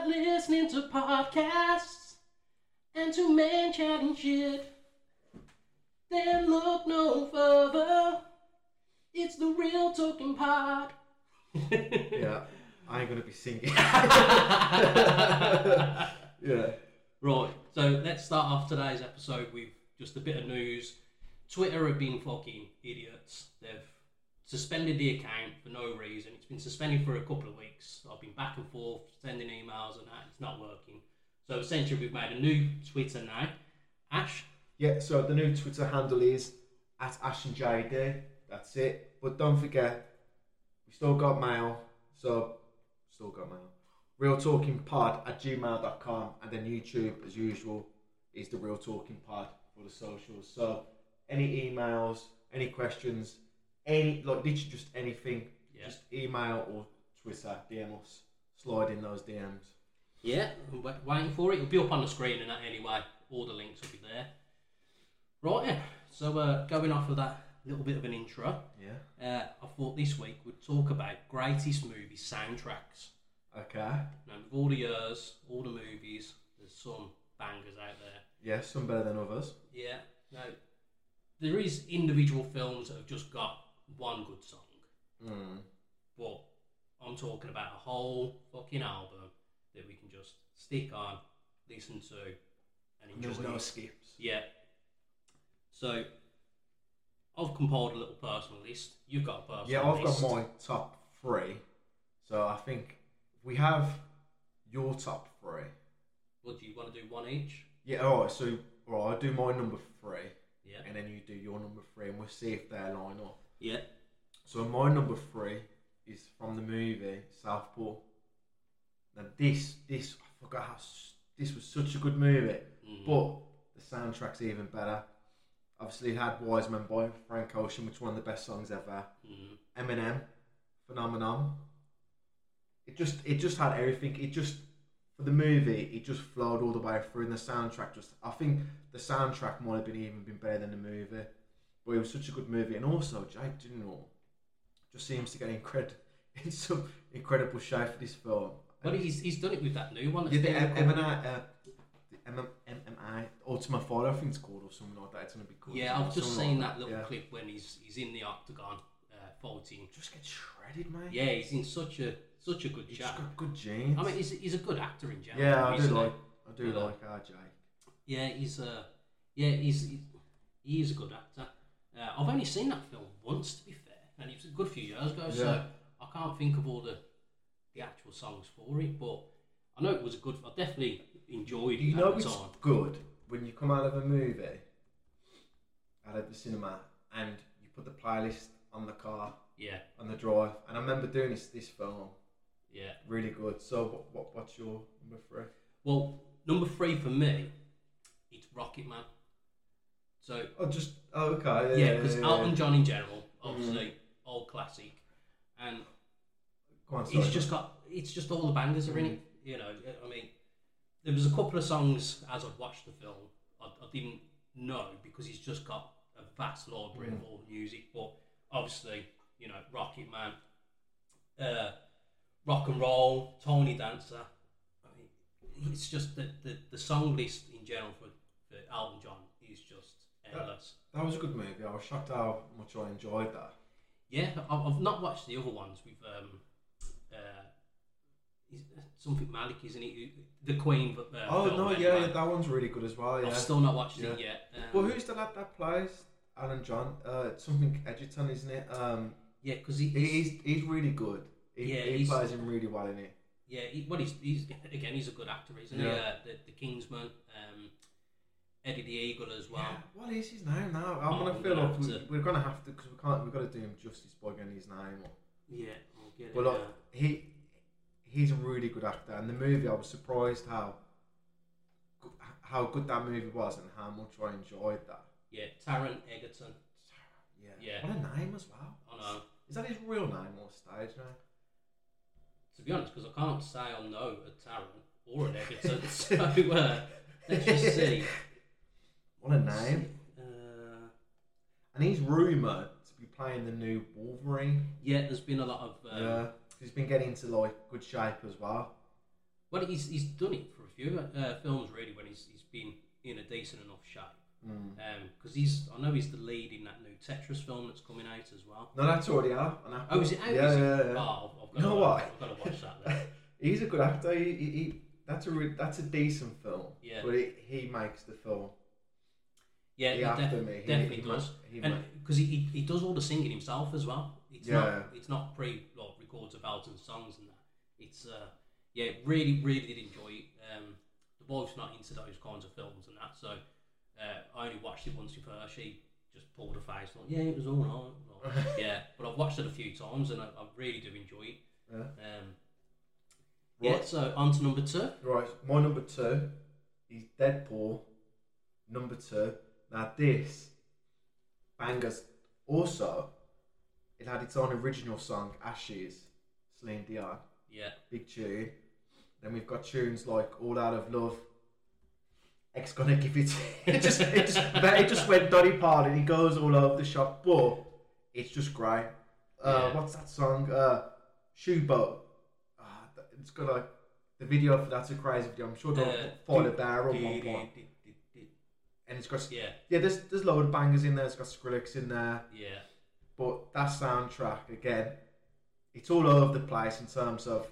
tired listening to podcasts and to men chatting shit, then look no further. It's the real talking pod. Yeah, I ain't gonna be singing. yeah. Right, so let's start off today's episode with just a bit of news. Twitter have been fucking idiots. They've suspended the account for no reason. It's been suspended for a couple of weeks. I've been back and forth sending emails and that. It's not working. So essentially, we've made a new Twitter now. Ash, Yeah, so the new Twitter handle is at Ash and JD. That's it. But don't forget, we still got mail. So, still got mail. Real Talking Pod at gmail.com. And then YouTube, as usual, is the Real Talking Pod for the socials. So, any emails, any questions, any, like literally just anything, Yeah. just email or Twitter, DM us. Slide in those DMs. yeah, wa- waiting for it. It'll be up on the screen and that anyway. All the links will be there. Right, then. so uh, going off of that little bit of an intro, Yeah. uh, I thought this week we'd talk about greatest movie soundtracks. Okay. Now, with all the years, all the movies, there's some bangers out there. Yeah, some better than others. Yeah. Now, there is individual films that have just got one good song, Mm. but I'm talking about a whole fucking album that we can just stick on, listen to, and enjoy. There's no skips. Yeah. So, I've compiled a little personal list. You've got a personal Yeah, I've list. got my top three. So I think we have your top three. What do you want to do? One each? Yeah, alright, so all right, I'll do my number three Yeah. and then you do your number three and we'll see if they line up. Yeah. So my number three is from the movie Southpaw. Now this this I forgot how s- this was such a good movie. Mhm. But the soundtrack's even better. Obviously it had Wise Man by Frank Ocean, which is one of the best songs ever. Mhm. Eminem, Phenomenon. It just it just had everything. It just for the movie, it just flowed all the way through, and the soundtrack just. I think the soundtrack might have been even been better than the movie, but it was such a good movie, and also Jake Gyllenhaal just seems to get incred in some incredible shape for this film. But he's, he's done it with that new one. yeah, the been M- recorded. MMI, uh, the MM, MMI Ultima Fighter, I think it's called, or something like that. It's gonna be called. Yeah, I've just seen like that little yeah. clip when he's he's in the octagon uh, fighting. Just get shredded, mate. Yeah, he's in such a such a good he's chat. got good genes. I mean, he's, he's a good actor in general. Yeah, I do like. I do Yeah. like RJ. Yeah, he's uh, yeah, he's, he's he is a good actor. Uh, I've only seen that film once, to be fair, and it was a good few years ago. So I can't think of all the the actual songs for it, but I know it was a good. I definitely enjoyed it You know it's time. good when you come out of a movie, out of the cinema, and you put the playlist on the car Yeah, on the drive. And I remember doing this this film, yeah. really good. So what, what what's your number three? Well, number three for me, it's Rocket Man. So Oh, just oh, okay. yeah, because Elton John in general, obviously mm-hmm. old classic, and it's just got it's just all the bangers are in it. Mm-hmm. You know, I mean, there was a couple of songs as I'd watched the film I, I didn't know because he's just got a vast library of mm. all music, but obviously, you know, Rocket Man, uh, rock and roll, Tiny Dancer. I mean, it's just the, the, the song list in general for, for Elton John endless. that was a good movie. I was shocked how much I enjoyed that. Yeah, I- I've not watched the other ones with um, uh, something Malek, isn't it? The Queen. but Uh, Oh no, yeah, yeah, that one's really good as well. Yeah. I've still not watched Yeah. it yet. Um, well, who's the lad that plays Elton John? Uh, something Egerton, isn't it? Um, Yeah, because he, he- he's, he's he's really good. He, Yeah, he he's- plays him really well in it. yeah, he, well, he's, he's again, he's a good actor, isn't he? Yeah. Uh, the, the Kingsman, um, Eddie the Eagle as well. Yeah, what is his name now? I'm Oh, gonna we're feel gonna like have we, to- we're gonna have to because we can't. We've got to do him justice by getting his name. Or, Yeah, I'll get it. but like uh, he, he's a really good actor. And the movie, I was surprised how how good that movie was and how much I enjoyed that. yeah, Taron Egerton. Yeah, Yeah. What a name as well. I know. Is that his real name or stage name? To be honest, because I can't say I know a Taron or an Egerton, so uh, let's just see. What a name. Uh, And he's rumoured to be playing the new Wolverine. yeah, there's been a lot of um, yeah, he's been getting into like good shape as well. Well, he's he's done it for a few uh, films really when he's he's been in a decent enough shape. Mm. Because he's, I know he's the lead in that new Tetris film that's coming out as well. No, that's already out. on Apple. Oh, is it out? Yeah, Is it? yeah, yeah. Oh, I've, I've got know to, what? I've got to watch that. Then. He's a good actor. He, he, he that's a re- that's a decent film. Yeah. But he, he makes the film. Yeah, he he after def- me. He, definitely he does. And because he, he, he does all the singing himself as well. It's Yeah. not it's not pre like, records of Elton's songs and that. It's uh yeah really really did enjoy it. Um, the wife's not into those kinds of films and that, so uh, I only watched it once with her. She just pulled her face like yeah it was all right. Like, yeah, but I've watched it a few times and I, I really do enjoy it. yeah. Um, yeah, Right. so on to number two. Right, my number two is Deadpool. Number two. Now this bangers. Also, it had its own original song, Ashes, Celine Dion, Yeah, big tune. Then we've got tunes like All Out of Love. X gonna give it. It just, it just, it just went Dolly Parton. He goes all over the shop, but it's just great. Uh, Yeah. What's that song? Uh, Shoeboat. Uh, it's got like the video for that's a crazy video. I'm sure they'll Uh, find a on one point. And it's got Yeah, yeah, there's there's load of bangers in there. It's got Skrillex in there, yeah, but that soundtrack again, it's all over the place in terms of.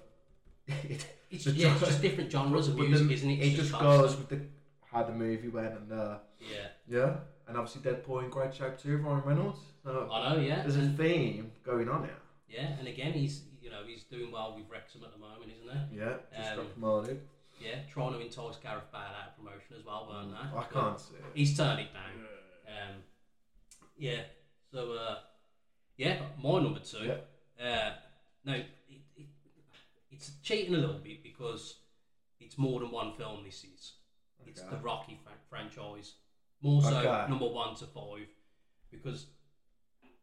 It, it's, yeah, it's just different genres of music, the- isn't it? It just goes with the how the movie went and uh, Yeah, yeah, and obviously Deadpool in great shape too, Ryan Reynolds. So I know. Yeah, there's a theme going on here. yeah, and again, he's you know he's doing well with Wrexham at the moment, isn't he? Yeah, just Um, got promoted. Yeah, trying to entice Gareth Bale out of promotion as well, weren't they? I can't see it. He's turned it down. Um, yeah. So uh, yeah, my number two. Yeah. Uh, no, it, it, it's cheating a little bit because it's more than one film. This is. It's the Rocky fran- franchise. More so Okay. number one to five because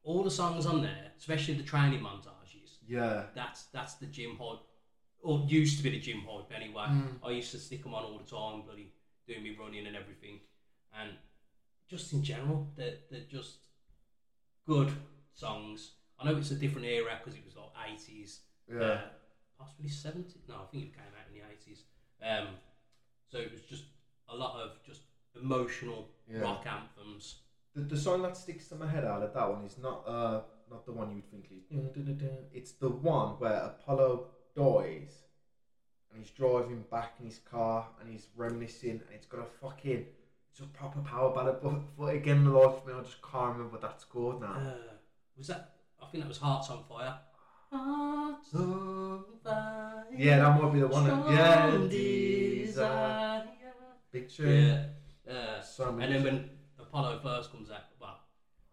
all the songs on there, especially the training montages, Yeah, that's that's the gym hype, or used to be the gym hype anyway. Mm. I used to stick them on all the time, bloody doing me running and everything, and just in general, they're they're just good songs. I know it's a different era because it was like eighties, yeah, uh, possibly seventies. No, I think it came out in the eighties. Um, so it was just a lot of just emotional Yeah. rock anthems. The, the song that sticks to my head out of that one is not uh not the one you'd think is. dun. It's the one where Apollo dies, and he's driving back in his car and he's reminiscing, and it's got a fucking it's a proper power ballad. But, but again, the life of me, I just can't remember what that's called now. Uh, was that? I think that was Hearts on Fire. Hearts on Fire. yeah, that might be the one. That, yeah, strong these desire. big tune. Yeah. Uh, So and then when Apollo first comes out, well,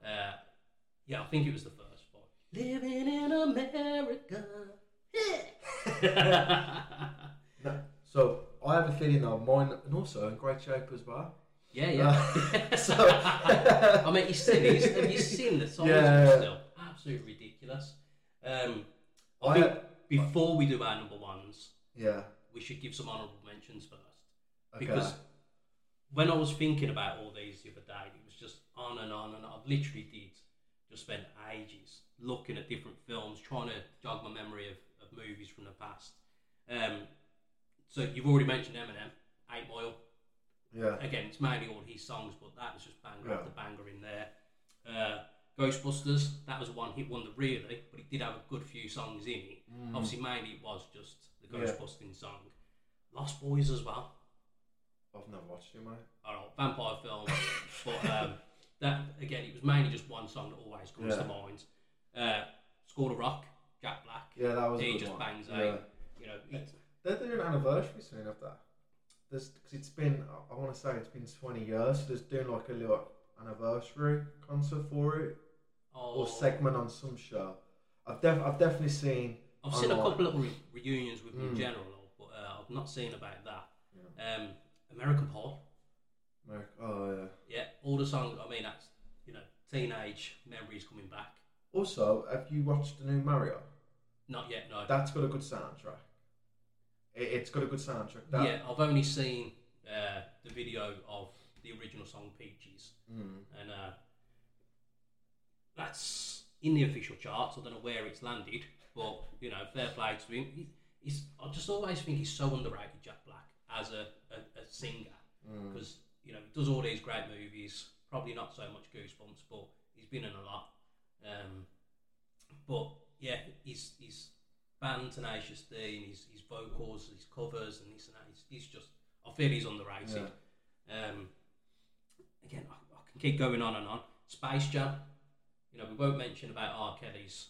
uh, yeah, I think it was the first one. Living in America. Yeah. No, so I have a feeling though mine, and also in great shape as well. yeah, yeah. Uh, so I mean, you seen these? Have you seen the songs? Yeah. Still, absolutely ridiculous. Um, I I think before we do our number ones, yeah. we should give some honourable mentions first. Okay. Because when I was thinking about all these the other day, it was just on and on, and I've literally did just spent ages looking at different films, trying to jog my memory of movies from the past. Um, so you've already mentioned Eminem, Eight Mile. yeah. Again, it's mainly all his songs, but that was just banger Yeah. after banger in there. Uh, Ghostbusters, that was a one hit wonder really, but it did have a good few songs in it. Mm. Obviously, mainly it was just the Yeah. Ghostbusting song. Lost Boys as well. I've never watched it, mate. Don't vampire film, but um, that again, it was mainly just one song that always comes to mind. Uh, School of Rock, Jack Black. Yeah, that was a He good just one. bangs yeah. out. You know, it, They're doing an anniversary soon of that. There's because it's been I want to say it's been 20 years. So there's doing like a little anniversary concert for it oh, or segment on some show. I've def I've definitely seen. I've seen a couple of re- reunions with them in Mm. general, but uh, I've not seen about that. Yeah. Um, American Pie, America. Oh yeah. yeah, all the songs. I mean, that's you know, teenage memories coming back. Also, have you watched the new Mario? Not yet, no. That's got a good soundtrack. It, it's got a good soundtrack. That, yeah, I've only seen uh, the video of the original song Peaches. Mm. and uh, that's in the official charts. I don't know where it's landed, but you know, fair play to him. He, he's I just always think he's so underrated, Jack Black, as a, a, a singer Mm. because you know he does all these great movies. Probably not so much Goosebumps, but he's been in a lot. Um, but yeah, his his band Tenacious D and his, his vocals, his covers, and this and that. He's, he's just I feel he's underrated. Um, again, I, I can keep going on and on. Space Jam. You know, we won't mention about R. Kelly's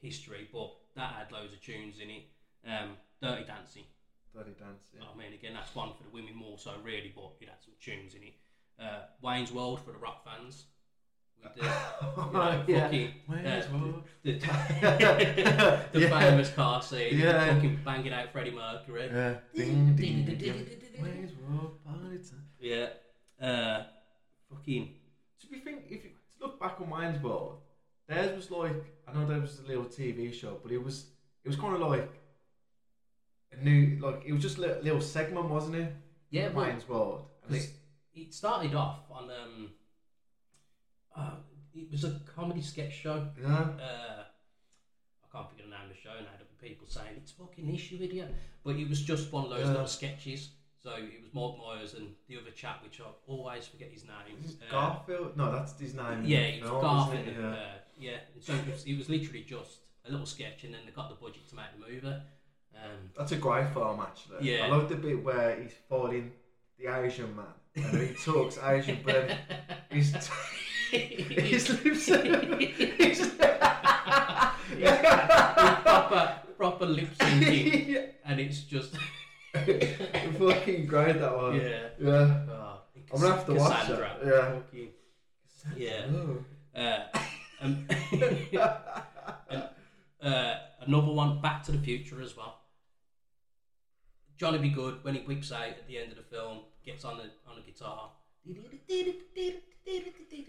history, but that had loads of tunes in it. Um, Dirty Dancing. Dirty Dancing. I mean, again, that's one for the women more so, really, but it had some tunes in it. Uh, Wayne's World for the rock fans. With the, you know, yeah. fucking, uh, World. the, the Yeah. famous car scene, Yeah. fucking banging out Freddie Mercury. Yeah. Ding, ding, ding, ding. Wayne's World party time. Yeah. Uh, fucking. To be think, if you to look back on Wayne's World, theirs was like I know there was a little TV show, but it was it was kind of like a new like it was just a little, little segment, wasn't it? Yeah, well, Wayne's World. And it, it started off on um, uh, it was a comedy sketch show. yeah. Uh, I can't figure the name of the show and now. That people saying it's fucking this, you idiot. But it was just one of those Yeah. little sketches. So it was Mark Myers and the other chap, which I always forget his name. Is Uh, Garfield? No, that's his name. yeah, the it was film, Garfield. it? Uh, Yeah. yeah. And so it was, it was literally just a little sketch, and then they got the budget to make the movie. Um, That's a great film, actually. Yeah. I love the bit where he's fighting the Asian man, and he talks Asian, but he's his lips. he's- proper, proper lip syncing, yeah. and it's just fucking great that one. yeah. Yeah. Oh, I'm gonna have to watch Cassandra, that, yeah. fucking- Yeah. Uh, um, and, uh, another one, Back to the Future as well. Johnny B. Goode when he whips out at the end of the film, gets on the on the guitar.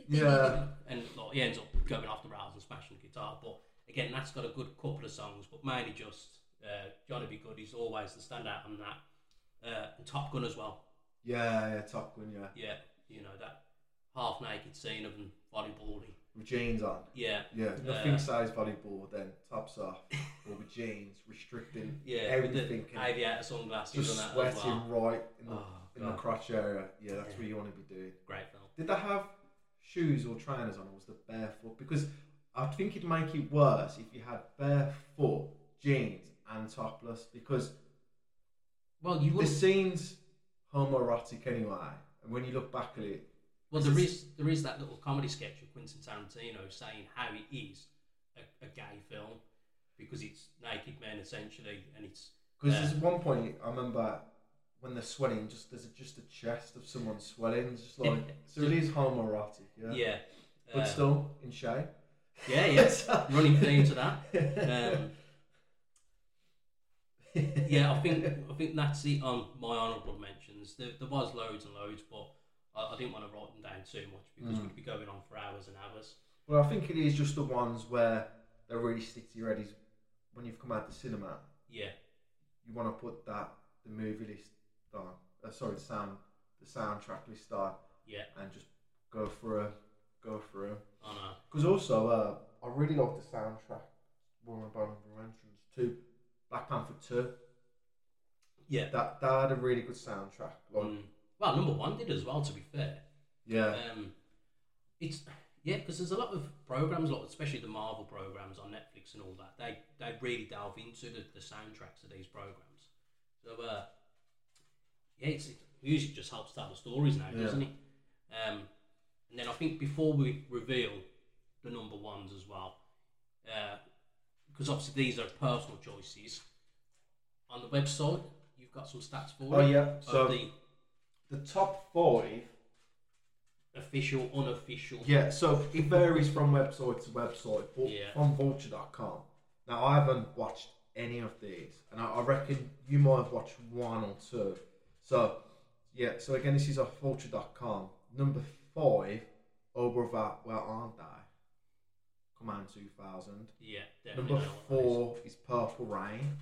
Yeah. And like, he ends up going off the rails and smashing the guitar. But again, that's got a good couple of songs, but mainly just uh, Johnny B. Goode is always the standout on that. Uh, and Top Gun as well. Yeah, yeah, Top Gun, yeah. Yeah, you know that half naked scene of them volleyballing. With jeans on. Yeah, Yeah, Uh, nothing size volleyball, then tops off, or with jeans, restricting yeah, everything. with the and aviator sunglasses just and that as sweating well. right in the, Oh, in the crotch area. Yeah, that's what you want to be doing. Great film. Did they have shoes or trainers on, or was the barefoot? Because I think it'd make it worse if you had barefoot, jeans, and topless. Because Well, you the would. scene's homoerotic anyway, and when you look back at it, Well, there is- there is that little comedy sketch of Quentin Tarantino saying how it is a, a gay film because it's naked men essentially, and it's because there's uh, one point I remember when they're sweating, just there's just a chest of someone sweating. it's just like so it is homoerotic, yeah. yeah, But uh, still in shape. yeah, yeah, running theme to that. Um, yeah, I think I think that's it on my honourable mentions. There, there was loads and loads, but I, I didn't want to write them down too much because Mm. we'd be going on for hours and hours. Well, I think it is just the ones where they really stick to your head. Is when you've come out the cinema, Yeah, you want to put that the movie list Uh, sorry, the sound the soundtrack list on, yeah, and just go through a go through. I know. Because also, uh, I really like the soundtrack. My honorable mentions too. Black Panther two. Yeah. That that had a really good soundtrack. Like, Mm. Well, number one did as well. To be fair, yeah, um, it's yeah, because there's a lot of programs, like especially the Marvel programs on Netflix and all that. They they really delve into the, the soundtracks of these programs. So uh, yeah, it's, it, music just helps tell the stories now, Yeah. doesn't it? Um, and then I think before we reveal the number ones as well, because obviously these are personal choices. On the website, you've got some stats for Oh it yeah. So the the top five. official, unofficial. Yeah, so it varies from website to website, but Yeah. from vulture.com. Now, I haven't watched any of these, and I, I reckon you might have watched one or two. So, yeah, so again, this is off vulture.com. Number five, Oh Brother, Where Aren't I? Command 2000. Yeah, definitely. Number know what that is. four is Purple Rain,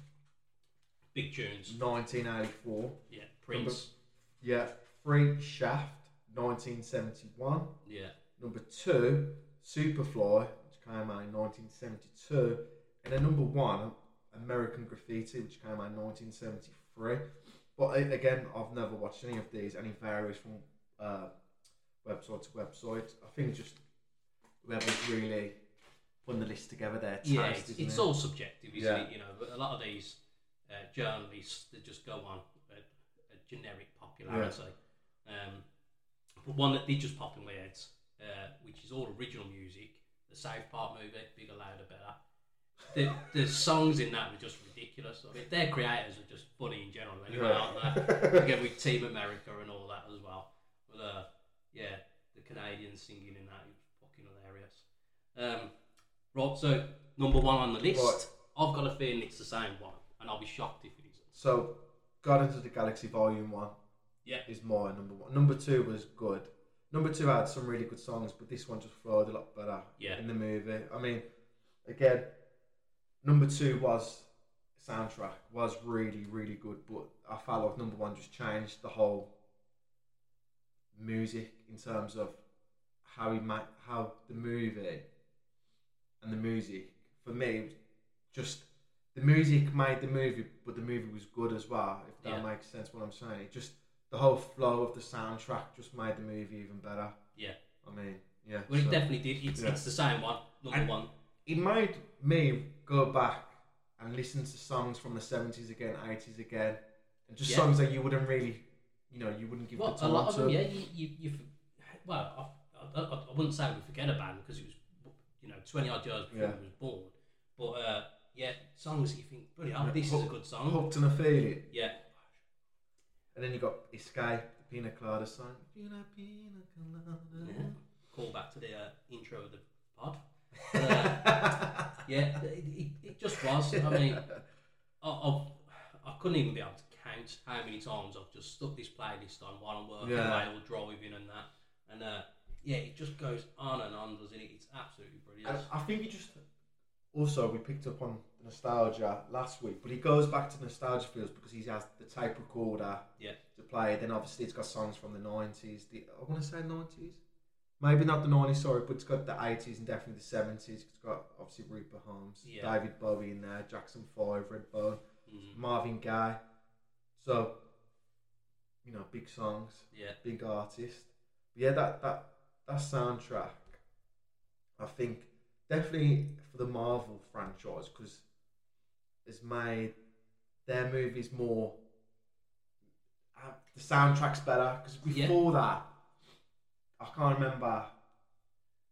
Big tunes. 1984. Yeah, Prince. Yeah, Free Shaft, 1971. Yeah, Number two, Superfly, which came out in 1972. And then number one, American Graffiti, which came out in 1973. But I, again, I've never watched any of these, and it varies from uh, website to website. I think just whoever's really putting the list together there. Yeah, it's, it's it? all subjective, isn't Yeah. it? You know, but a lot of these uh, journalists that just go on a, a generic popularity. Um, but one that did just pop in my head, uh, which is all original music, the South Park movie, Bigger, Louder, Better. The, the songs in that were just ridiculous. I mean, their creators are just funny in general, anyway, aren't they? Again, with Team America and all that as well. But uh, yeah, the Canadians singing in that it was fucking hilarious. Um, right, so number one on the list. Right. I've got a feeling it's the same one, and I'll be shocked if it isn't. So, Guardians of the Galaxy Volume 1 Yeah. is my number one. Number two was good. Number two had some really good songs, but this one just flowed a lot better Yeah. in the movie. I mean, again, number two was soundtrack was really really good, but I felt like number one just changed the whole music in terms of how he ma- how the movie and the music for me just the music made the movie, but the movie was good as well. If that Yeah. makes sense, what I'm saying, it just the whole flow of the soundtrack just made the movie even better. Yeah. I mean, yeah. Well, it definitely did. It's, Yeah. it's the same one, number And- one. it made me go back and listen to songs from the 70s again, 80s again, and just Yeah. songs that you wouldn't really, you know, you wouldn't give Well, the a time lot of to. them, yeah. You, you, you well, I, I, I, I wouldn't say we forget a band because it was, you know, twenty odd years before Yeah. he was born. But uh, yeah, songs that you think, bloody hell, Yeah. this is a good song. Hooked on a feeling. Yeah, And then you got Escape, the Pina Colada song. Pina, pina colada. yeah. Call back to the uh, intro of the pod. Uh, yeah, it, it, it just was. I mean, I, I've, I couldn't even be able to count how many times I've just stuck this playlist on while I'm working Yeah. or driving and that. And uh, yeah, it just goes on and on, doesn't it? It's absolutely brilliant. I think he just also we picked up on nostalgia last week, but he goes back to nostalgia feels because he has the tape recorder Yeah. to play. Then obviously it's got songs from the nineties. The I want to say nineties, maybe not the nineties, sorry, but it's got the eighties and definitely the seventies. It's got obviously Rupert Holmes, Yeah. David Bowie in there, Jackson Five, Redbone, Mhm. Marvin Gaye. So you know, big songs Yeah, big artist. But yeah, that that that soundtrack, I think definitely for the Marvel franchise because it's made their movies more. Uh, the soundtrack's better because Yeah. before that, I can't remember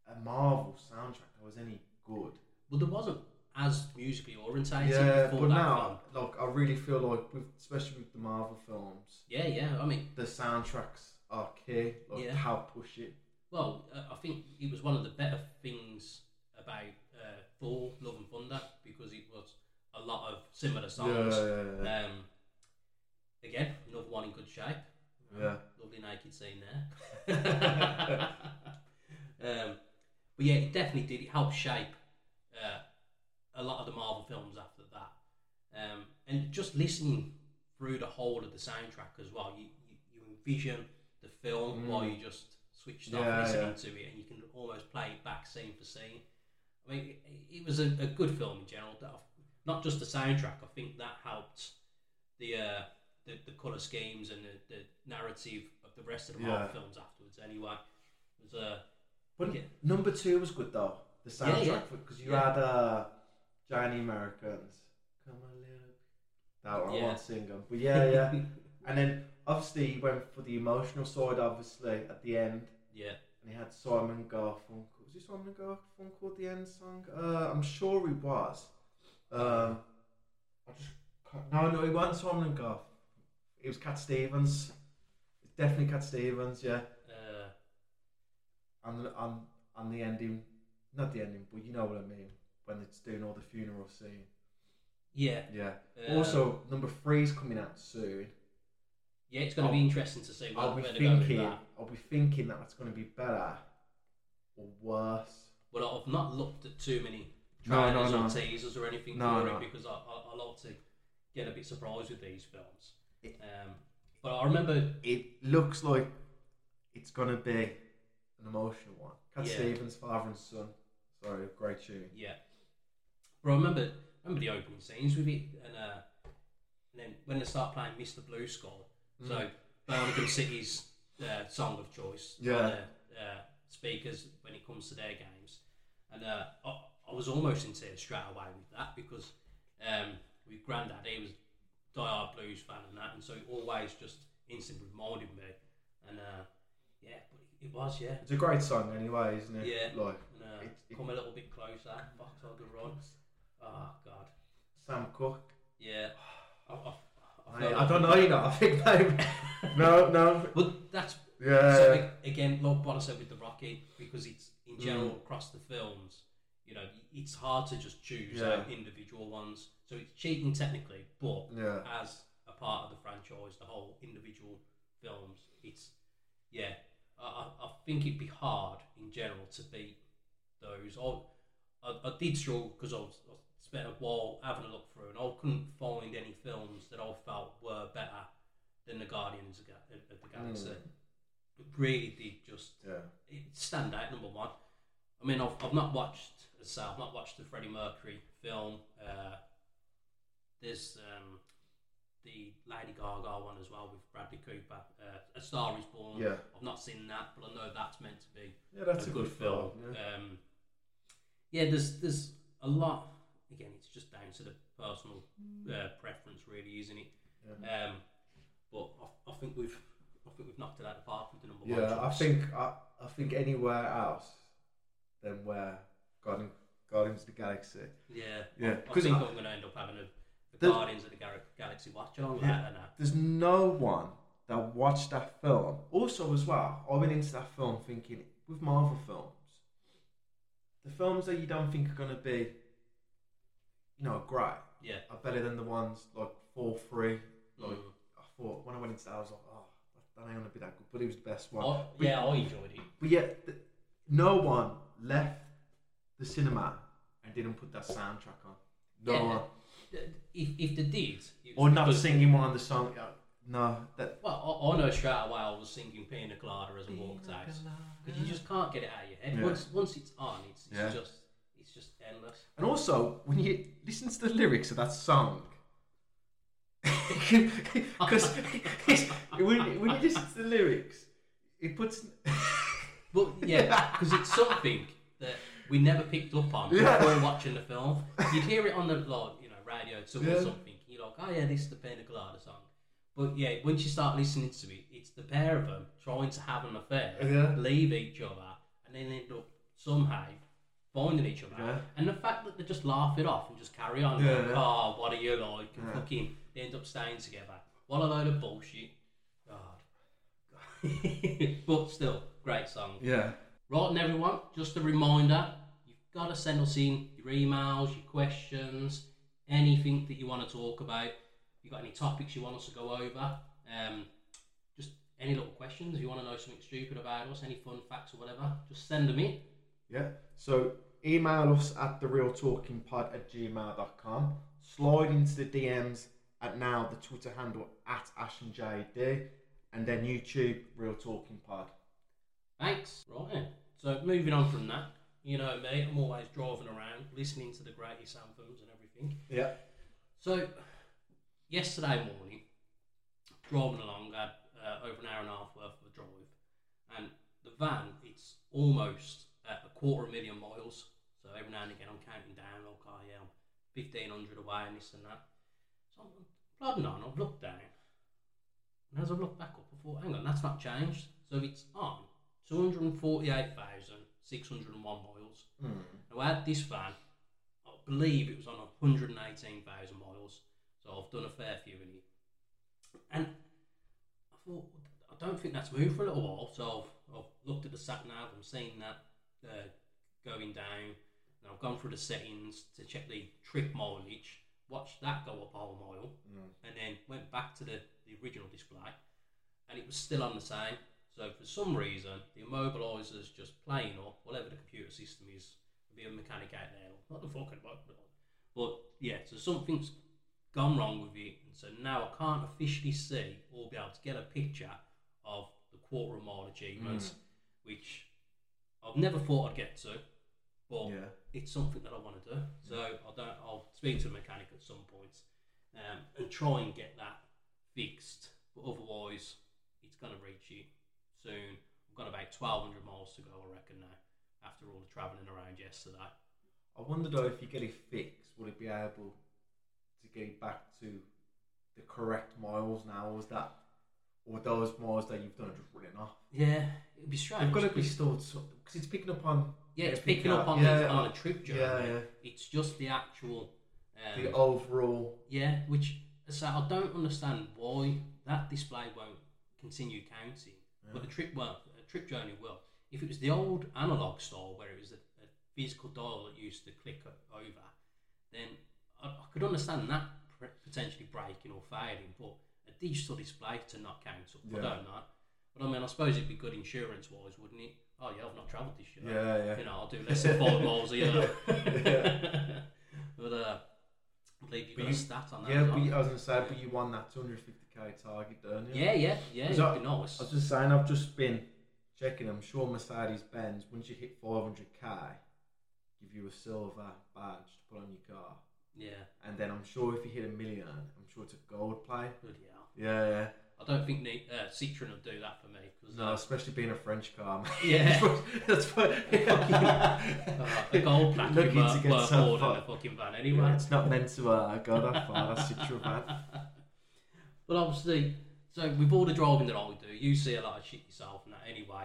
a Marvel soundtrack that was any good. well, there wasn't as musically orientated yeah, before but that now, film. like, I really feel like, with, especially with the Marvel films, Yeah, yeah. I mean, the soundtracks are key. Like Yeah. how push it. well, uh, I think it was one of the better things about uh, Thor: Love and Thunder because it was a lot of similar songs. Yeah, yeah, yeah. Um, again, another one in good shape. Yeah. Lovely naked scene there. um, but yeah, it definitely did. It helped shape uh, a lot of the Marvel films after that. Um, and just listening through the whole of the soundtrack as well, you, you, you envision the film Mm. while you just switched off Yeah, listening yeah. to it, and you can almost play it back scene for scene. I mean, it, it was a, a good film in general. That not just the soundtrack. I think that helped the uh, the, the color schemes and the, the narrative of the rest of the Marvel Yeah. films afterwards. Anyway, it was uh, But Yeah. number two was good though. The Yeah, soundtrack yeah. because you Yeah. had uh, Johnny Americans. Come on, little. That one I Yeah. won't sing them, but yeah, yeah. and then obviously he went for the emotional side. Obviously at the end, yeah, and he had Simon Garfunkel. Was it Simon Garfunkel at the end song? Uh, I'm sure he was. Um, I just can't, no, no, he wasn't Simon Garfunkel. It was Cat Stevens. It's definitely Cat Stevens. Yeah. uh, and the, and, and the ending, not the ending, but you know what I mean when it's doing all the funeral scene. yeah. Yeah. Uh, also, number three's coming out soon. yeah, it's going to be interesting to see I'll be where they go with thinking, that. I'll be thinking that it's going to be better or worse. Well, I've not looked at too many No, trailers no, or teasers or anything No, for no. it because I, I, I love to get a bit surprised with these films. Um, but I remember, It looks like it's going to be an emotional one. Cat Yeah. Stevens, father and son. Sorry, great tune. yeah, but I remember remember the opening scenes with it, and, uh, and then when they start playing Mr. Blue Sky, Mm. so Birmingham City's uh, song of choice Yeah. on the uh, speakers when it comes to their games, and uh, I, I was almost in tears straight away with that because um, with Grandad he was diehard blues fan and that, and so it always just instantly reminded me, and uh, yeah, but it, was yeah. It's a great song anyway, isn't it? Yeah. Like And, uh, It- it- come a little bit closer. Foxhole the Run. Oh God. Sam Cooke. Yeah. I, I, I, I, I don't know, you know. I think maybe. no, no. But that's Yeah. so again, like what I said with the Rocky, because it's in general Mm. across the films. You know, it's hard to just choose Yeah. out individual ones. So it's cheating technically, but yeah. as a part of the franchise, the whole individual films, it's yeah. I, I, think it'd be hard in general to beat those. I, I, I did struggle because I, was, I spent a while having a look through, and I couldn't find any films that I felt were better than the Guardians of, of the Galaxy. Mm. It really did just Yeah. it stand out number one. I mean, I've, I've not watched, as I've not watched the Freddie Mercury film. Uh, there's um, the Lady Gaga one as well with Bradley Cooper. Uh, a Star Is Born. Yeah. I've not seen that, but I know that's meant to be Yeah, that's a, good, film. Yeah. Um, yeah, there's there's a lot. Again, it's just down to the personal uh, preference, really, isn't it? Yeah. Um, but I, I think we've I think we've knocked it out of the park with the number Yeah, one. I think I, I think anywhere else than where Guardian, Guardians of the Galaxy. Yeah, Yeah, Because I, think I- I, am going to end up having a, The- Guardians of the Gar- Galaxy watch along Yeah. There's no one that watched that film. Also, as well, I went into that film thinking with Marvel films, the films that you don't think are going to be, you know, great, Yeah. are better than the ones like four three. Like Mm. I thought when I went into that, I was like, oh, that ain't going to be that good, but it was the best one. I- But- yeah, I enjoyed it. But yet, th- no one left the cinema and didn't put that soundtrack on. No Yeah. If, if they did, Or not singing one of the songs. Uh, no, that. Well, I, I know straight away I was singing Pina Colada as I walked out because you just can't get it out of your head. Yeah. Once once it's on, it's, it's Yeah. just it's just endless. And also, when you listen to the lyrics of that song, because when, when you listen to the lyrics, it puts. But yeah, because it's something that we never picked up on Yeah. before watching the film. You'd hear it on the like, you know radio Yeah. or something. You're like, oh yeah, this is the Pina Colada song. But yeah, once you start listening to it, it's the pair of them trying to have an affair, Yeah. leave each other, and then end up somehow finding each other. Yeah. And the fact that they just laugh it off and just carry on, Yeah, like, oh, what are you like? And fucking, they end up staying together. What a load of bullshit. God. but still, great song. Yeah. Right, and everyone, just a reminder you've got to send us in your emails, your questions, anything that you want to talk about. If you've got any topics you want us to go over, um, just any little questions. If you want to know something stupid about us, any fun facts or whatever, just send them in. Yeah. So email us at the real talking pod at gmail.com. Slide into the DMs at now the Twitter handle at Ash and JD. And then YouTube, Real Talking Pod. Thanks. Right. So moving on from that, you know me, I'm always driving around, listening to the greatest anthems and everything. Yeah. So, yesterday morning, driving along, I had uh, over an hour and a half worth of a drive, and the van, it's almost at a quarter of a million miles. So every now and again, I'm counting down, like, oh yeah, I'm 1500 away and this and that. So I'm plodding on, I've looked down, and as I've looked back up, I thought, hang on, that's not changed. So it's on 248,601 miles. Now, I had this van, I believe it was on 118,000 miles, so I've done a fair few in it. And I thought, I don't think that's moved for a little while, so I've, I've looked at the sat nav, I'm seeing that uh, going down, and I've gone through the settings to check the trip mileage, watched that go up a whole mile, and then went back to the, the original display, and it was still on the same. So for some reason, the immobilizer's just playing up, whatever the computer system is, there'll be a mechanic out there, not the fucking but, but yeah, so something's gone wrong with it, and so now I can't officially see or be able to get a picture of the quarter of mile achievements, which I've never thought I'd get to. but Yeah. it's something that I want to do. So I don't. I'll speak to the mechanic at some point um, and try and get that fixed. But otherwise, it's going to reach you soon. I've got about twelve hundred miles to go, I reckon now. After all the travelling around yesterday. I wonder though if you get it fixed, will it be able to get it back to the correct miles now? Or is that, or those miles that you've done are just running off? Yeah, it'd be strange. They've got to be stored because it's picking up on Yeah, it's picking up on, yeah, the, on the trip journey. yeah, yeah. It's just the actual. Um, the overall. yeah, which so I don't understand why that display won't continue counting, but the trip. A trip journey will. If it was the old analog style where it was a, a physical dial that used to click o- over, then I, I could understand that potentially breaking or failing. But a digital display to not count up, I don't know. But I mean, I suppose it'd be good insurance wise, wouldn't it? Oh yeah, I've not travelled this year Yeah, yeah. you know, I'll do less than five miles a year. Yeah. but uh, believe But got you- a stat on that. Yeah, as but you, I was gonna say, but you won that 250k target, don't you? yeah, yeah, yeah. It'd that- be nice. I was just saying, I've just been checking. I'm sure Mercedes Benz, once you hit 400k, give you a silver badge to put on your car. Yeah, And then I'm sure if you hit a million, I'm sure it's a gold plate. good hell. Yeah, yeah. I don't think ne- uh, Citroen will do that for me because No, especially being a French car. mate. Yeah. that's what. uh, the gold plaque Lucky worth, to so more than the fucking van Yeah, anyway. it's not meant to uh, go that far. That's Citroen van. But obviously, so with all the driving that I do, you see a lot of shit yourself and that anyway.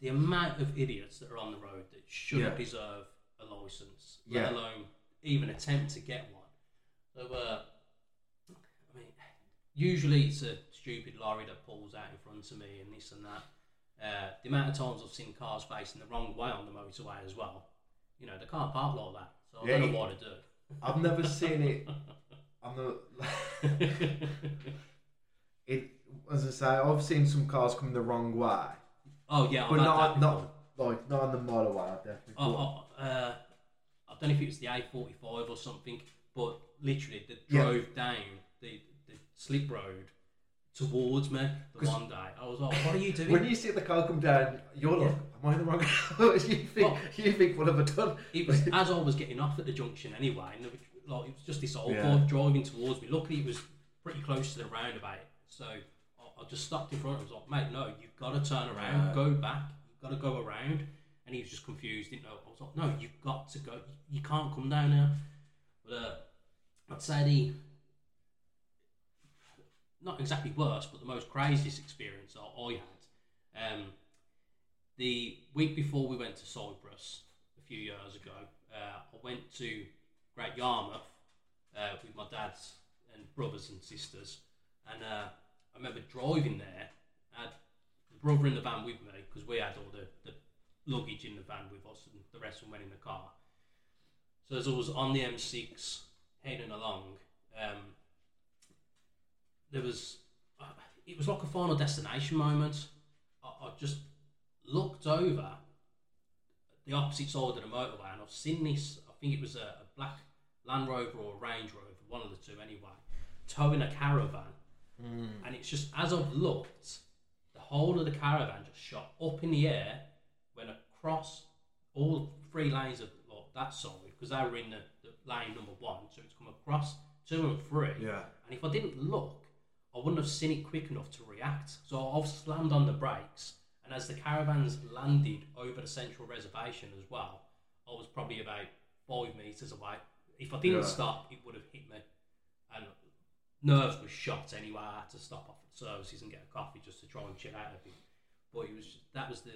The amount of idiots that are on the road that shouldn't Yeah. deserve a license, Yeah. let alone even attempt to get one. So, uh, I mean, usually it's a stupid lorry that pulls out in front of me and this and that. Uh, the amount of times I've seen cars facing the wrong way on the motorway as well, you know, they can't park like that. So I yeah, don't know what to do. I've never seen it. I'm the. it as I say, I've seen some cars come the wrong way, oh yeah, but not not like not on the motorway. Definitely. Oh, oh, uh, I don't know if it was the A45 or something, but literally they Yeah. drove down the, the slip road towards me the one day. I was like, what are you doing? When you see the car come down, you're like, "Am I in the wrong?" house?" you think Well- you think, "What have I done?" it was as I was getting off at the junction anyway, and was, like, it was just this old Yeah. boy driving towards me. Luckily, it was pretty close to the roundabout, so I, I just stopped in front. I was like, mate, no, you've got to turn around, Yeah. go back, you've got to go around. And he was just confused, didn't know. I was like, no, you've got to go. You, you can't come down now. But uh, I'd say the not exactly worst, but the most craziest experience I, had. Um, the week before we went to Cyprus a few years ago, uh, I went to Great Yarmouth uh, with my dad's and brothers and sisters, and uh, I remember driving there. I had the brother in the van with me because we had all the, the luggage in the van with us, and the rest of them went in the car. So as I was on the M6 heading along, um, there was uh, it was like a final destination moment. I, I just looked over the opposite side of the motorway and I've seen this. I think it was a, a black Land Rover or a Range Rover, one of the two anyway, towing a caravan. And it's just as I've looked, the whole of the caravan just shot up in the air, went across all three lanes of like, that side because they were in the, the lane number one, so it's come across two and three. Yeah. And if I didn't look, I wouldn't have seen it quick enough to react. So I've slammed on the brakes, and as the caravans landed over the central reservation as well, I was probably about five metres away. If I didn't Yeah. stop, it would have hit me. And nerves were shot anyway. I had to stop off at services and get a coffee just to try and chill out a bit. But it was that was the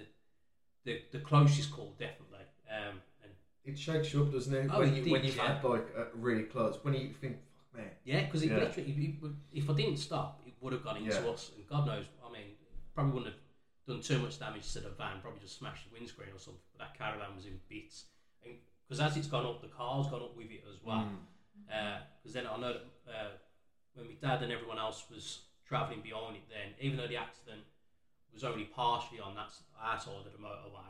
the, the closest call definitely. Um, and It shakes you up, doesn't it? Oh, when it you when you've yeah. had like a really close. When you think, "Fuck man." Yeah, because it Yeah. literally, it if I didn't stop, it would have gone into Yeah. us. And God knows, I mean, probably wouldn't have done too much damage to the van. Probably just smashed the windscreen or something. But that caravan was in bits. Because as it's gone up, the car's gone up with it as well. Mm. Because then I know that uh, when my dad and everyone else was travelling behind it, then even though the accident was only partially on that our side of the motorway,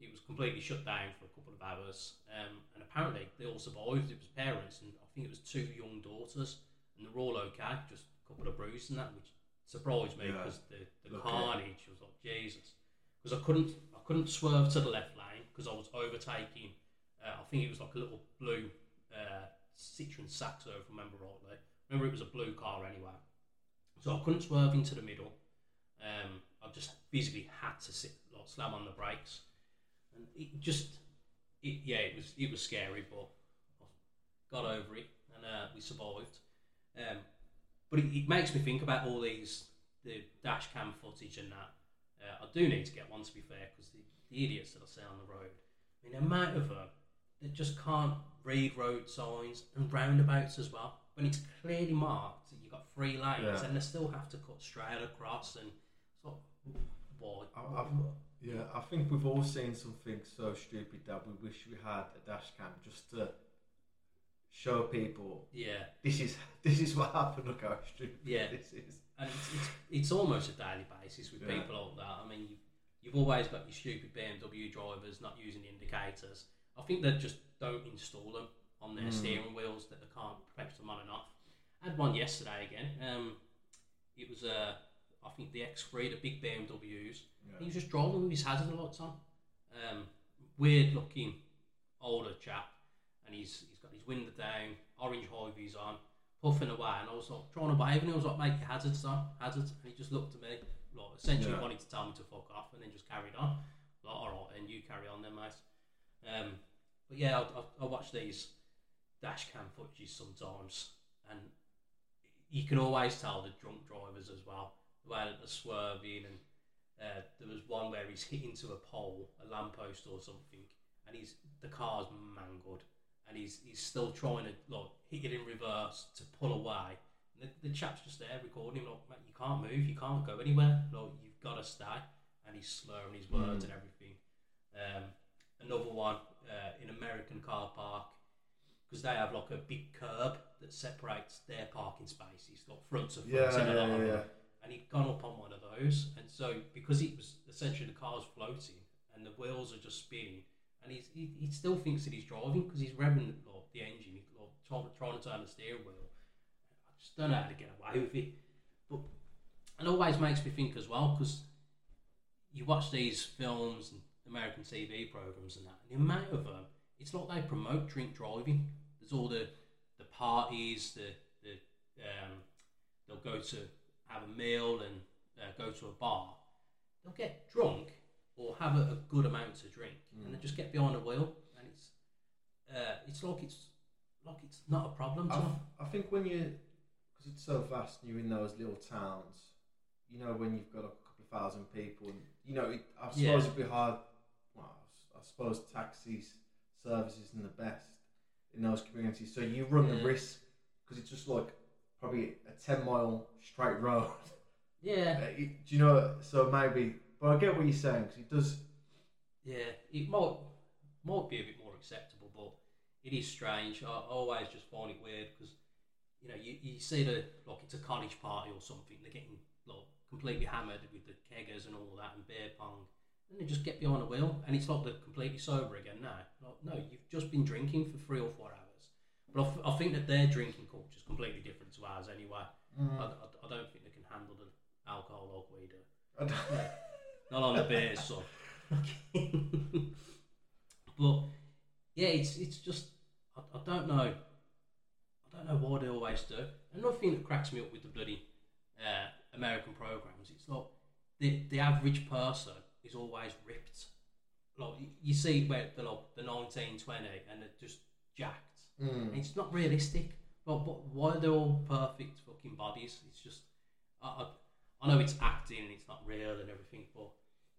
it was completely shut down for a couple of hours. Um, and apparently they all survived. It was parents, and think it was two young daughters, and they're all okay. Just a couple of bruises and that, which surprised me Yeah. because the, the Lucky. carnage was like Jesus. Because I couldn't I couldn't swerve to the left lane because I was overtaking Uh, I think it was like a little blue uh, Citroen Saxo, if I remember rightly. Remember, it was a blue car anyway. So I couldn't swerve into the middle. Um, I just physically had to sit, like, slam on the brakes, and it just, it, yeah, it was it was scary, but got over it, and uh, we survived. Um, but it, it makes me think about all these the dash cam footage and that. Uh, I do need to get one to be fair, because the, the idiots that I see on the road. I mean, the amount of them that just can't read road signs and roundabouts as well. When it's clearly marked that you've got three lanes, Yeah. and they still have to cut straight across and sort of why? Yeah, I think we've all seen something so stupid that we wish we had a dash cam just to show people Yeah, this is this is what happened. Look how stupid Yeah. this is. and it's, it's, it's almost a daily basis with Yeah. people like that. I mean, you've, you've always got your stupid BMW drivers not using the indicators. I think they just don't install them on their Mm. steering wheels that they can't press them on and off. I had one yesterday again. Um, it was uh, I think the X3, the big BMWs. He was just driving with his hazard lights on. Um, weird looking older chap, and he's he's got his window down, orange high vis on, puffing away, and I was like trying to wave, and he was like, "Make your hazards on, hazards," and he just looked at me, like essentially Yeah. wanted to tell me to fuck off, and then just carried on. Like, all right, and you carry on then, mate. Um, but yeah, I, I, I watch these dash cam footages sometimes, and you can always tell the drunk drivers as well, the way that they're swerving and uh, there was one where he's hit into a pole, a lamppost or something, and he's the car's mangled, and he's he's still trying to like hit it in reverse to pull away. And the, the chap's just there recording him, like, you can't move, you can't go anywhere, like you've got to stay. And he's slurring his words Mm. and everything. Um, another one uh, in American car park because they have like a big curb that separates their parking spaces, like front to front. Yeah, yeah, of yeah. and he'd gone up on one of those, and so because it was essentially the car's floating and the wheels are just spinning, and he's, he, he still thinks that he's driving because he's revving the, like, the engine, he's like, trying, trying to turn the steering wheel. I just don't know how to get away with it, but it always makes me think as well because you watch these films and American TV programs and that, and the amount of them, it's like they promote drink driving. There's all the the parties, the the um, they'll go to have a meal and uh, go to a bar. They'll get drunk or have a, a good amount to drink, and they just get behind the wheel, and it's uh, it's like it's like it's not a problem to I, think when you, because it's so vast, and you're in those little towns. You know, when you've got a couple of thousand people, and you know, it, I suppose Yeah. it'd be hard. Well, I suppose taxis service isn't the best in those communities, so you run the risk because it's just like probably a ten mile straight road. Yeah, do you know? So maybe, but I get what you're saying because it does. Yeah, it might might be a bit more acceptable, but it is strange. I, I always just find it weird because you know you, you see the like it's a college party or something. They're getting like completely hammered with the keggers and all that and beer pong, and they just get behind the wheel and it's like they're completely sober again now. Like no, you've just been drinking for three or four hours. But I, f- I think that their drinking culture is completely different to ours anyway. Mm. I, I, I don't think they can handle the alcohol like we do. I don't- on the beers, so. but yeah, it's it's just I, I don't know. I don't know why they always do. Another thing that cracks me up with the bloody uh, American programs, it's like the the average person is always ripped. Like you- you see where they're like the nineteen twenty and they're just jacked. Mm. It's not realistic. Well, but why are they all perfect fucking bodies? It's just, I, I, I know it's acting and it's not real and everything, but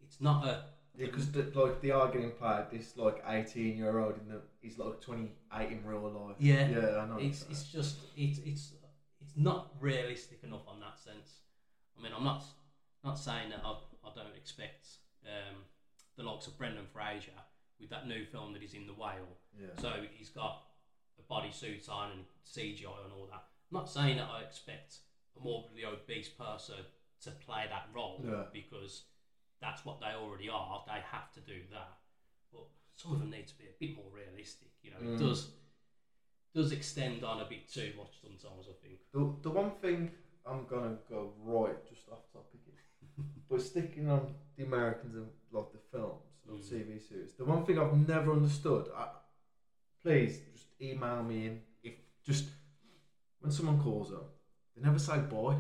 it's not a. Yeah, because like they are getting played. This like eighteen year old in the he's like twenty eight in real life. Yeah. yeah, I know. It's it's just it's it's it's not realistic enough on that sense. I mean, I'm not not saying that I, I don't expect um, the likes of Brendan Fraser with that new film that he's in the whale. yeah. So he's got a bodysuit on and CGI and all that. I'm not saying that I expect a morbidly obese person to play that role Yeah. because that's what they already are. They have to do that. But some of them need to be a bit more realistic. You know, it Mm. does does extend on a bit too much sometimes. I think. The the one thing I'm gonna go right just off topic, but sticking on the Americans and like the films or Mm. TV series. The one thing I've never understood, I, please just email me in. If just when someone calls up, they never say boy.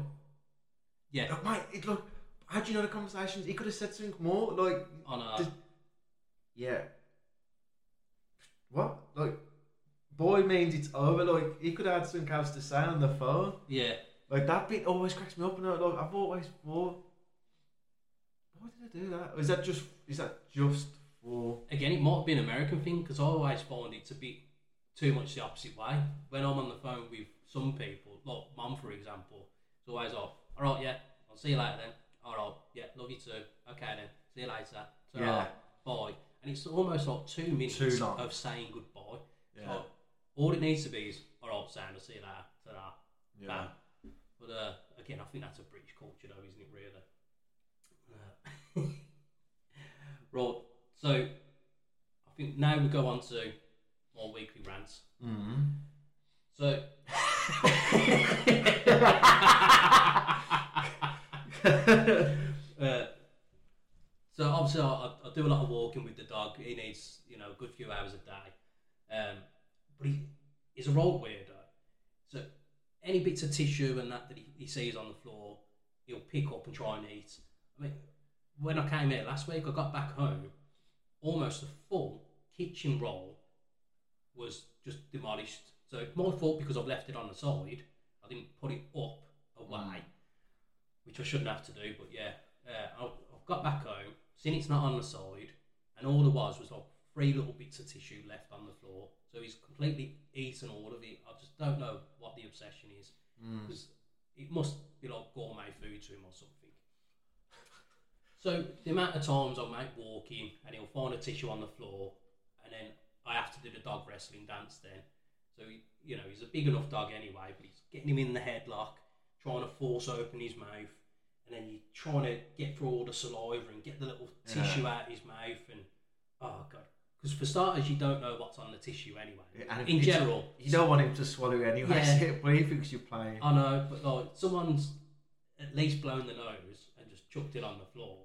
Yeah, Look, mate, it, look, how do you know the conversations? He could have said something more. Like, on a Just- yeah. What? Like, boy means it's over. Like, he could have had something else to say on the phone. yeah. Like, that bit always cracks me up. And I, like, I've always thought, why did I do that? Or is that just, is that just for. Again, it might be an American thing because I always find it to be too much the opposite way. When I'm on the phone with some people, like mum for example, it's always like, all right, yeah, I'll see you later then. All right, yeah, love you too. Okay then, see you later. So, Yeah. bye. And it's almost like two minutes Too long. of saying goodbye. Yeah. So all it needs to be is, all right, Sam, I'll see you later. Ta-da. Yeah. Bam. But uh, again, I think that's a British culture, though, isn't it? Really. Uh, right. So I think now we go on to more weekly rants. Mm. So. uh, so obviously, I, I do a lot of walking with the dog. He needs, you know, a good few hours a day. Um, but he, he's a road weirdo. So any bits of tissue and that that he, he sees on the floor, he'll pick up and try and eat. I mean, when I came here last week, I got back home, almost a full kitchen roll was just demolished. So it's my fault because I've left it on the side. I didn't put it up away, which I shouldn't have to do. But yeah, uh, I've, I've got back home, seen it's not on the side, and all there was was like three little bits of tissue left on the floor. So he's completely eaten all of it. I just don't know what the obsession is because it must be like gourmet food to him or something. So the amount of times I might walk in and he'll find a tissue on the floor, and then I have to do the dog wrestling dance then. So he, you know he's a big enough dog anyway, but he's getting him in the headlock, trying to force open his mouth, and then you're trying to get through all the saliva and get the little Yeah. tissue out of his mouth, and oh god. Because for starters, you don't know what's on the tissue anyway. And In general, You don't want him to swallow anyway, Yeah. yeah. but he thinks you're playing. I know, but like someone's at least blown the nose and just chucked it on the floor,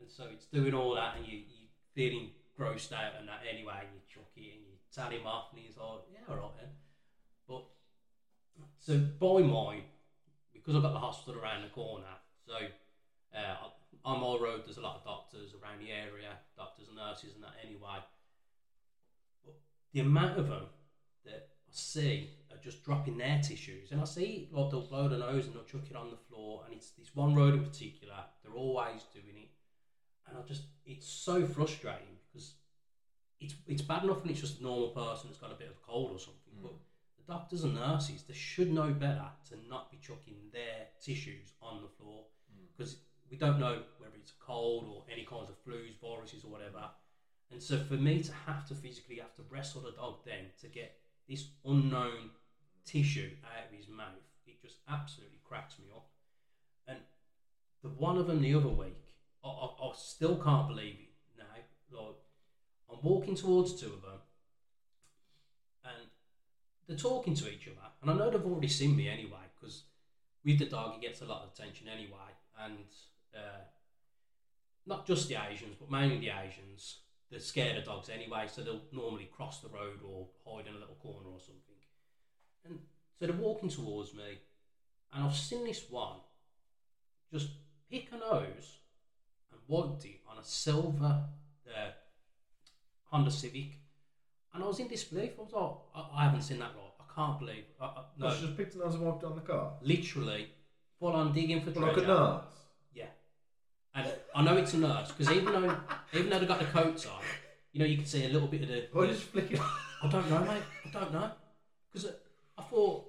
and so it's doing all that, and you you feeling grossed out and that anyway, and you off, and he's like, yeah, all right then. But so by mine, because I've got the hospital around the corner, so uh, on my road there's a lot of doctors around the area, doctors and nurses and that anyway. But the amount of them that I see are just dropping their tissues, and I see like they'll blow their nose and they'll chuck it on the floor, and it's this one road in particular. They're always doing it, and I just it's so frustrating it's it's bad enough when it's just a normal person that's got a bit of a cold or something, but mm. the doctors and nurses they should know better to not be chucking their tissues on the floor mm. because we don't know whether it's a cold or any kinds of flus, viruses, or whatever. And so for me to have to physically have to wrestle the dog then to get this unknown tissue out of his mouth, it just absolutely cracks me up. And the one of them the other week, I, I, I still can't believe it now. Like, I'm walking towards two of them, and they're talking to each other. And I know they've already seen me anyway, because with the dog, he gets a lot of attention anyway. And uh, not just the Asians, but mainly the Asians, they're scared of dogs anyway, so they'll normally cross the road or hide in a little corner or something. And so they're walking towards me, and I've seen this one just pick a nose and wiped it on a silver Honda Civic. And I was in disbelief. I was like, I, I haven't seen that right. I can't believe. I, I, no, she just picked a nose and walked on the car. literally, full on digging for But like a treasure. nurse. Yeah, and I know it's a nurse because even though even though they got the coats on, you know you can see a little bit of the. Why just flick it? I don't know, mate. I don't know because I thought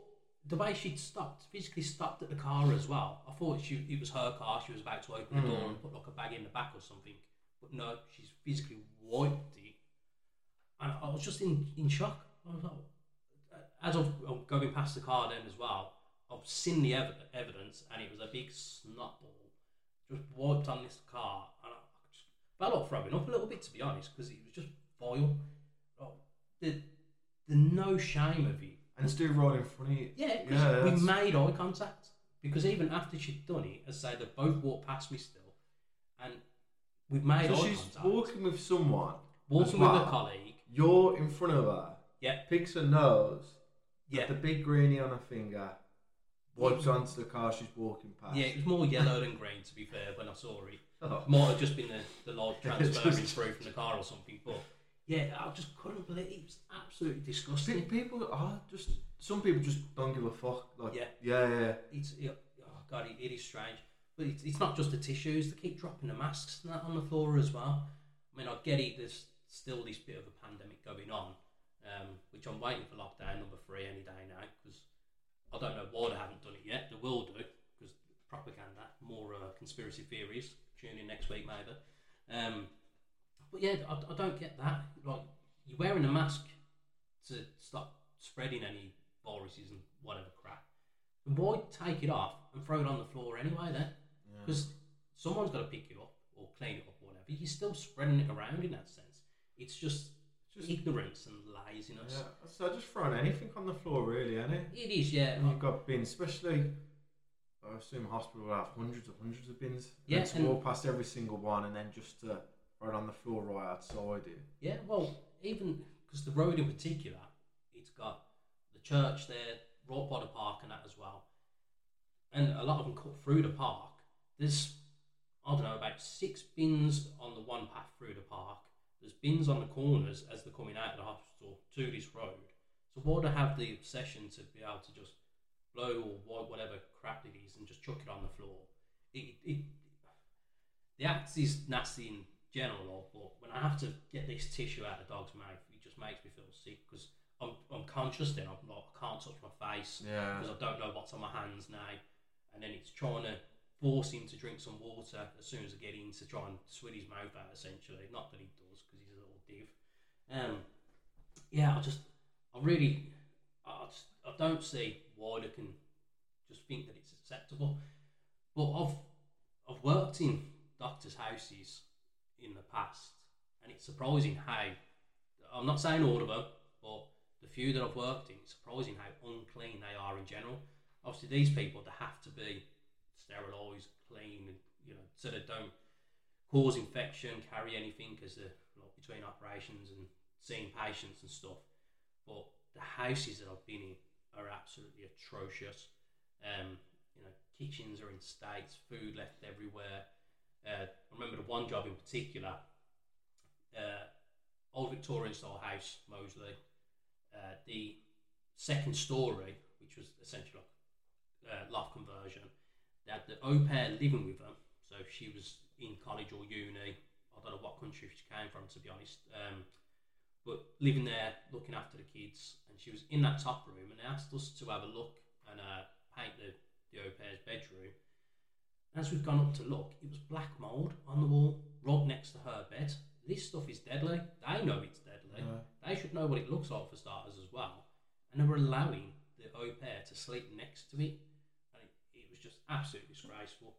the way she'd stopped, physically stopped at the car as well. I thought she it was her car. She was about to open the door hmm. and put like a bag in the back or something. But no, she's physically wiped it, and I was just in in shock. I was like, as I'm going past the car then as well, I've seen the ev- evidence, and it was a big snot ball just wiped on this car, and I I just felt like throwing up a little bit to be honest, because it was just vile. Oh, the the no shame of it. And still right in front of you. Yeah, because Yeah, we made eye contact. Because even after she'd done it, as I say, they both walked past me still, and we've made So eye she's contact. walking with someone. Walking as with well. a colleague. You're in front of her. Yeah. picks her nose, Yeah. the big greenie on her finger, wipes onto the car she's walking past. Yeah, it was more yellow than green to be fair when I saw it. Oh. Might have just been the, the light transferring Just- through from the car or something, but yeah, I just couldn't believe it. It was absolutely disgusting. People are just some people just don't give a fuck. Like Yeah. yeah, yeah. It's it, oh god, it, it is strange. But it's, it's not just the tissues; they keep dropping the masks and that on the floor as well. I mean, I get it. There's still this bit of a pandemic going on, um, which I'm waiting for lockdown number three any day now because I don't know why they haven't done it yet. They will do because propaganda, more uh, conspiracy theories. Tune in next week maybe. Um, but yeah, I, I don't get that. Like you're wearing a mask to stop spreading any viruses and whatever crap. And why take it off and throw it on the floor anyway then? Because someone's got to pick it up or clean it up or whatever. You're still spreading it around in that sense. It's just, Just- ignorance and laziness. Yeah, so just throwing anything on the floor, really, isn't it? It is, yeah. And you've got bins, especially. I assume hospital will have hundreds of hundreds of bins. Yeah, and to and- walk past every single one and then just uh, right on the floor right outside it. Yeah, well, even because the road in particular, it's got the church there, right by the park and that as well. And a lot of them cut through the park. There's, I don't know, about six bins on the one path through the park. There's bins on the corners as they're coming out of the hospital to this road. So why do they have the obsession to be able to just blow or whatever crap it is and just chuck it on the floor? It, it, the act is nasty in general, but when I have to get this tissue out of the dog's mouth, it just makes me feel sick because I'm, I'm conscious then. I'm like, I can't touch my face Yeah. because I don't know what's on my hands now. And then it's trying to force him to drink some water as soon as I get in to try and sweat his mouth out, essentially. Not that he div. Um, yeah, I just, I really, I, just, I don't see why they can just think that it's acceptable. But I've, I've worked in doctors' houses in the past, and it's surprising how, I'm not saying all of them, but the few that I've worked in, it's surprising how unclean they are in general. Obviously, these people, they have to be sterilised, clean, and, you know, so they don't cause infection, carry anything because the like, between operations and seeing patients and stuff. But the houses that I've been in are absolutely atrocious. Um, you know, kitchens are in states, food left everywhere. Uh, I remember the one job in particular, uh, old Victorian style house, Moseley. Uh, the second story, which was essentially like uh, loft conversion, had the au pair living with her, So she was in college or uni. I don't know what country she came from, to be honest. Um, but living there, looking after the kids, and she was in that top room, and they asked us to have a look and uh, paint the, the au pair's bedroom. As we've gone up to look, it was black mould on the wall, right next to her bed. This stuff is deadly. They know it's deadly. Yeah. They should know what it looks like for starters as well. And they were allowing the au pair to sleep next to it. And it, it was just absolutely disgraceful.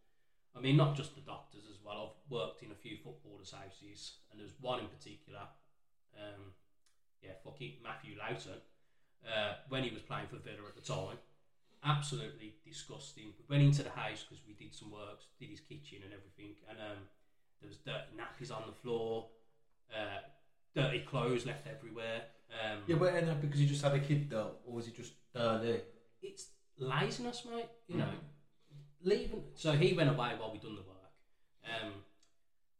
I mean, not just the doctors as well. I've worked in a few footballers' houses, and there was one in particular. Um, yeah, fuck it, Matthew Lowton, uh, when he was playing for Villa at the time. Absolutely disgusting. We went into the house because we did some works, did his kitchen and everything, and um, there was dirty nappies on the floor, uh, dirty clothes left everywhere. Um, Yeah, but and that because you just had a kid though, or was it just dirty? it's laziness, mate. You know, leaving. So he went away while we done the work. Um,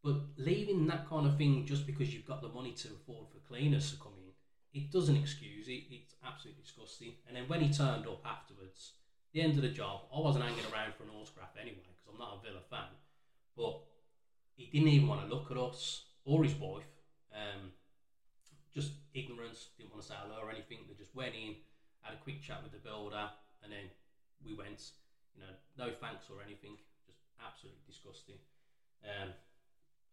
but leaving that kind of thing just because you've got the money to afford for cleaners to come in, it doesn't excuse it. It's absolutely disgusting. And then when he turned up afterwards, the end of the job, I wasn't hanging around for an autograph anyway because I'm not a Villa fan. But he didn't even want to look at us or his wife. Um, just ignorance, didn't want to say hello or anything. They just went in, had a quick chat with the builder, and then we went. You know, no thanks or anything. Just absolutely disgusting. Um,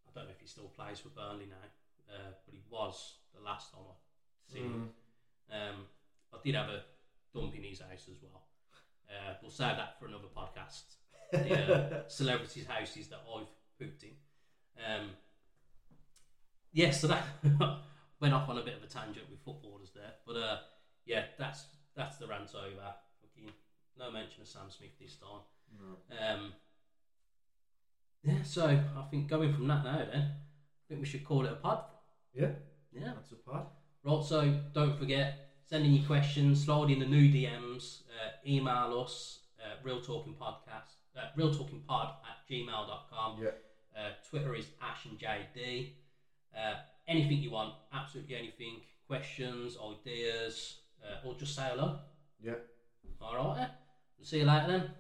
I don't know if he still plays for Burnley now, uh, but he was the last time I seen him. Um, I did have a dump in his house as well. Uh, we'll save that for another podcast. The uh, celebrities' houses that I've pooped in. Um, yeah, so that went off on a bit of a tangent with footballers there, but uh, yeah, that's that's the rant over. No mention of Sam Smith this time. Um, yeah, so I think going from that now, then I think we should call it a pod. Yeah, Yeah, that's a part. Right, so don't forget, sending your questions, slide in the new DMs, uh, email us, uh, Real Talking Podcast, uh, Real Talking Pod at gmail.com. Yeah. Uh, Twitter is Ash and JD. Uh, anything you want, absolutely anything, questions, ideas, uh, or just say hello. Yeah. All right. See you later then.